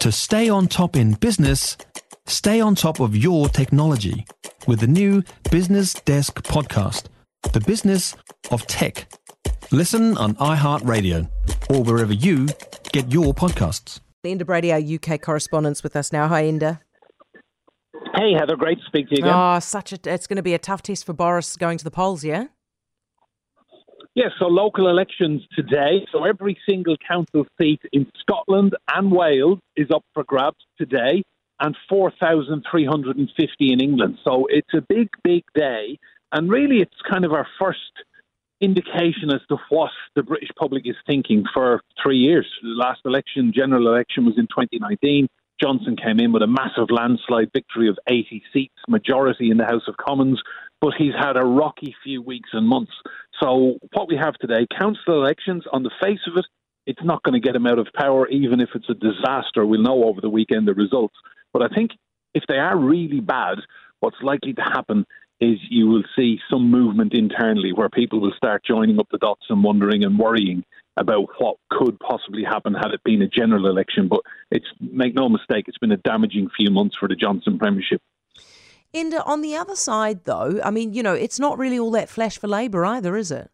To stay on top in business, stay on top of your technology with the new Business Desk podcast, The Business of Tech. Listen on iHeartRadio or wherever you get your podcasts. Enda Brady, our UK correspondent, with us now. Hi, Enda. Hey, Heather. Great to speak to you again. Oh, such a! It's going to be a tough test for Boris going to the polls. Yeah. Yes, so local elections today. So every single council seat in Scotland and Wales is up for grabs today, and 4,350 in England. So it's a big, big day. And really, it's kind of our first indication as to what the British public is thinking for three years. The last election, general election, was in 2019. Johnson came in with a massive landslide victory of 80 seats, majority in the House of Commons, but he's had a rocky few weeks and months. So, what we have today, council elections, on the face of it, it's not going to get him out of power, even if it's a disaster. We'll know over the weekend the results. But I think if they are really bad, what's likely to happen is you will see some movement internally where people will start joining up the dots and wondering and worrying about what could possibly happen had it been a general election. But it's make no mistake, it's been a damaging few months for the Johnson premiership. And on the other side, though, I mean, you know, it's not really all that flash for Labour either, is it?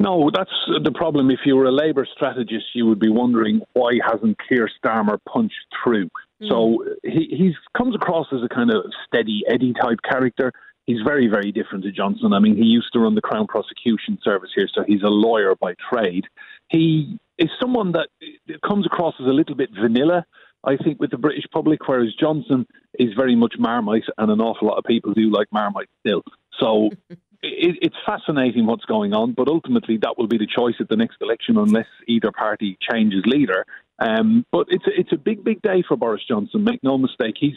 No, that's the problem. If you were a Labour strategist, you would be wondering why hasn't Keir Starmer punched through. Mm. So he he's comes across as a kind of steady Eddie type character. He's very, very different to Johnson. I mean, he used to run the Crown Prosecution Service here, so he's a lawyer by trade. He is someone that comes across as a little bit vanilla. I think, with the British public, whereas Johnson is very much Marmite, and an awful lot of people do like Marmite still. So it, it's fascinating what's going on, but ultimately that will be the choice at the next election unless either party changes leader. Um, but it's a, it's a big, big day for Boris Johnson. Make no mistake, he's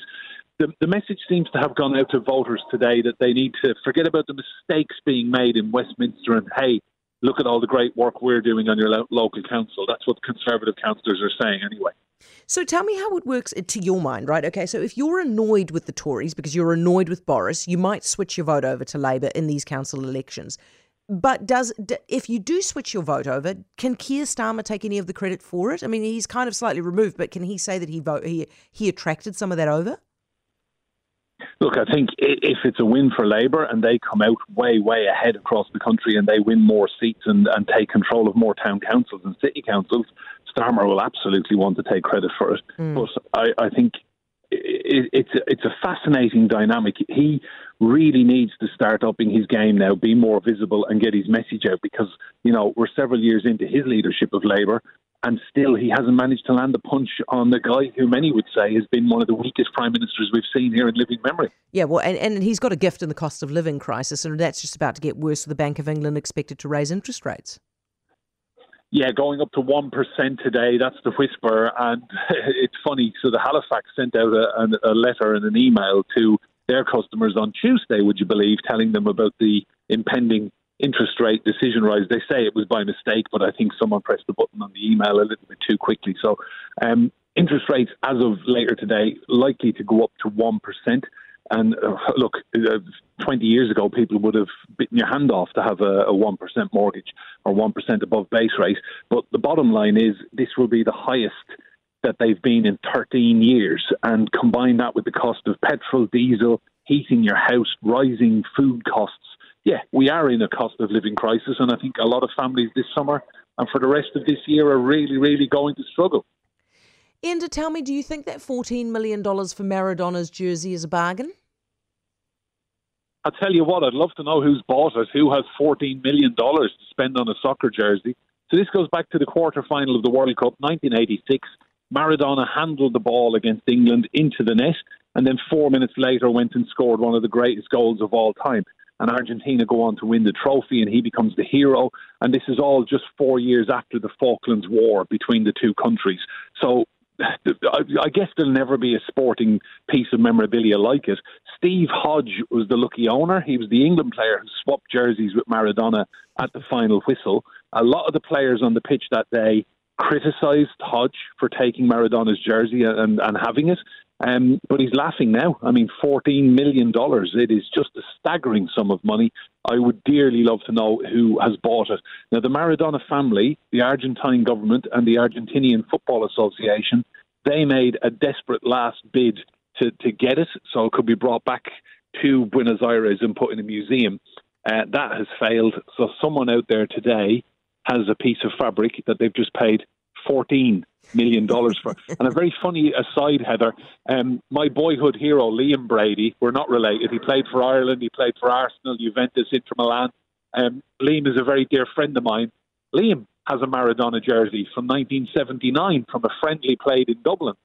the, the message seems to have gone out to voters today that they need to forget about the mistakes being made in Westminster and hey, look at all the great work we're doing on your lo- local council. That's what Conservative councillors are saying anyway. So tell me how it works to your mind, right? Okay, so if you're annoyed with the Tories because you're annoyed with Boris, you might switch your vote over to Labour in these council elections. But does if you do switch your vote over, can Keir Starmer take any of the credit for it? I mean, he's kind of slightly removed, but can he say that he vote he he attracted some of that over? Look, I think if it's a win for Labour and they come out way, way ahead across the country and they win more seats and, and take control of more town councils and city councils, Starmer will absolutely want to take credit for it. Mm. But I, I think it, it's a, it's a fascinating dynamic. He really needs to start upping his game now, be more visible, and get his message out because you know we're several years into his leadership of Labour, and still he hasn't managed to land a punch on the guy who many would say has been one of the weakest prime ministers we've seen here in living memory. Yeah, well, and, and he's got a gift in the cost of living crisis, and that's just about to get worse with the Bank of England expected to raise interest rates. Yeah, going up to 1% today, that's the whisper. And it's funny. So the Halifax sent out a, a letter and an email to their customers on Tuesday, would you believe, telling them about the impending interest rate decision rise. They say it was by mistake, but I think someone pressed the button on the email a little bit too quickly. So, um, interest rates as of later today likely to go up to one percent. And uh, look, uh, 20 years ago, people would have bitten your hand off to have a, a 1% mortgage or 1% above base rate. But the bottom line is this will be the highest that they've been in 13 years. And combine that with the cost of petrol, diesel, heating your house, rising food costs, yeah, we are in a cost of living crisis, and I think a lot of families this summer and for the rest of this year are really, really going to struggle. Enda, tell me, do you think that $14 million for Maradona's jersey is a bargain? I'll tell you what, I'd love to know who's bought it, who has $14 million to spend on a soccer jersey. So this goes back to the quarter final of the World Cup, 1986. Maradona handled the ball against England into the net, and then four minutes later went and scored one of the greatest goals of all time and Argentina go on to win the trophy and he becomes the hero. And this is all just four years after the Falklands War between the two countries. So I guess there'll never be a sporting piece of memorabilia like it. Steve Hodge was the lucky owner. He was the England player who swapped jerseys with Maradona at the final whistle. A lot of the players on the pitch that day criticised Hodge for taking Maradona's jersey and, and having it. Um, but he's laughing now. I mean, $14 million. It is just a staggering sum of money. I would dearly love to know who has bought it. Now, the Maradona family, the Argentine government, and the Argentinian Football Association, they made a desperate last bid to, to get it so it could be brought back to Buenos Aires and put in a museum. Uh, that has failed. So, someone out there today has a piece of fabric that they've just paid $14 million for. and a very funny aside, Heather, um, my boyhood hero, Liam Brady, we're not related. He played for Ireland, he played for Arsenal, Juventus, Inter Milan. Um, Liam is a very dear friend of mine. Liam has a Maradona jersey from 1979 from a friendly played in Dublin.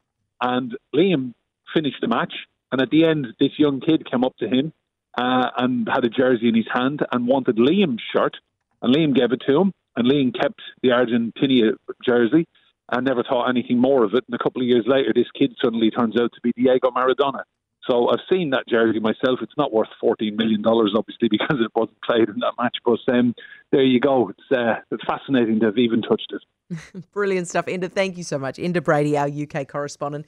And Liam finished the match. And at the end, this young kid came up to him uh, and had a jersey in his hand and wanted Liam's shirt. And Liam gave it to him. And Liam kept the Argentina jersey and never thought anything more of it. And a couple of years later, this kid suddenly turns out to be Diego Maradona. So I've seen that jersey myself. It's not worth $14 million, obviously, because it wasn't played in that match. But um, there you go. It's, uh, it's fascinating to have even touched it. Brilliant stuff. Enda, thank you so much. Enda Brady, our UK correspondent.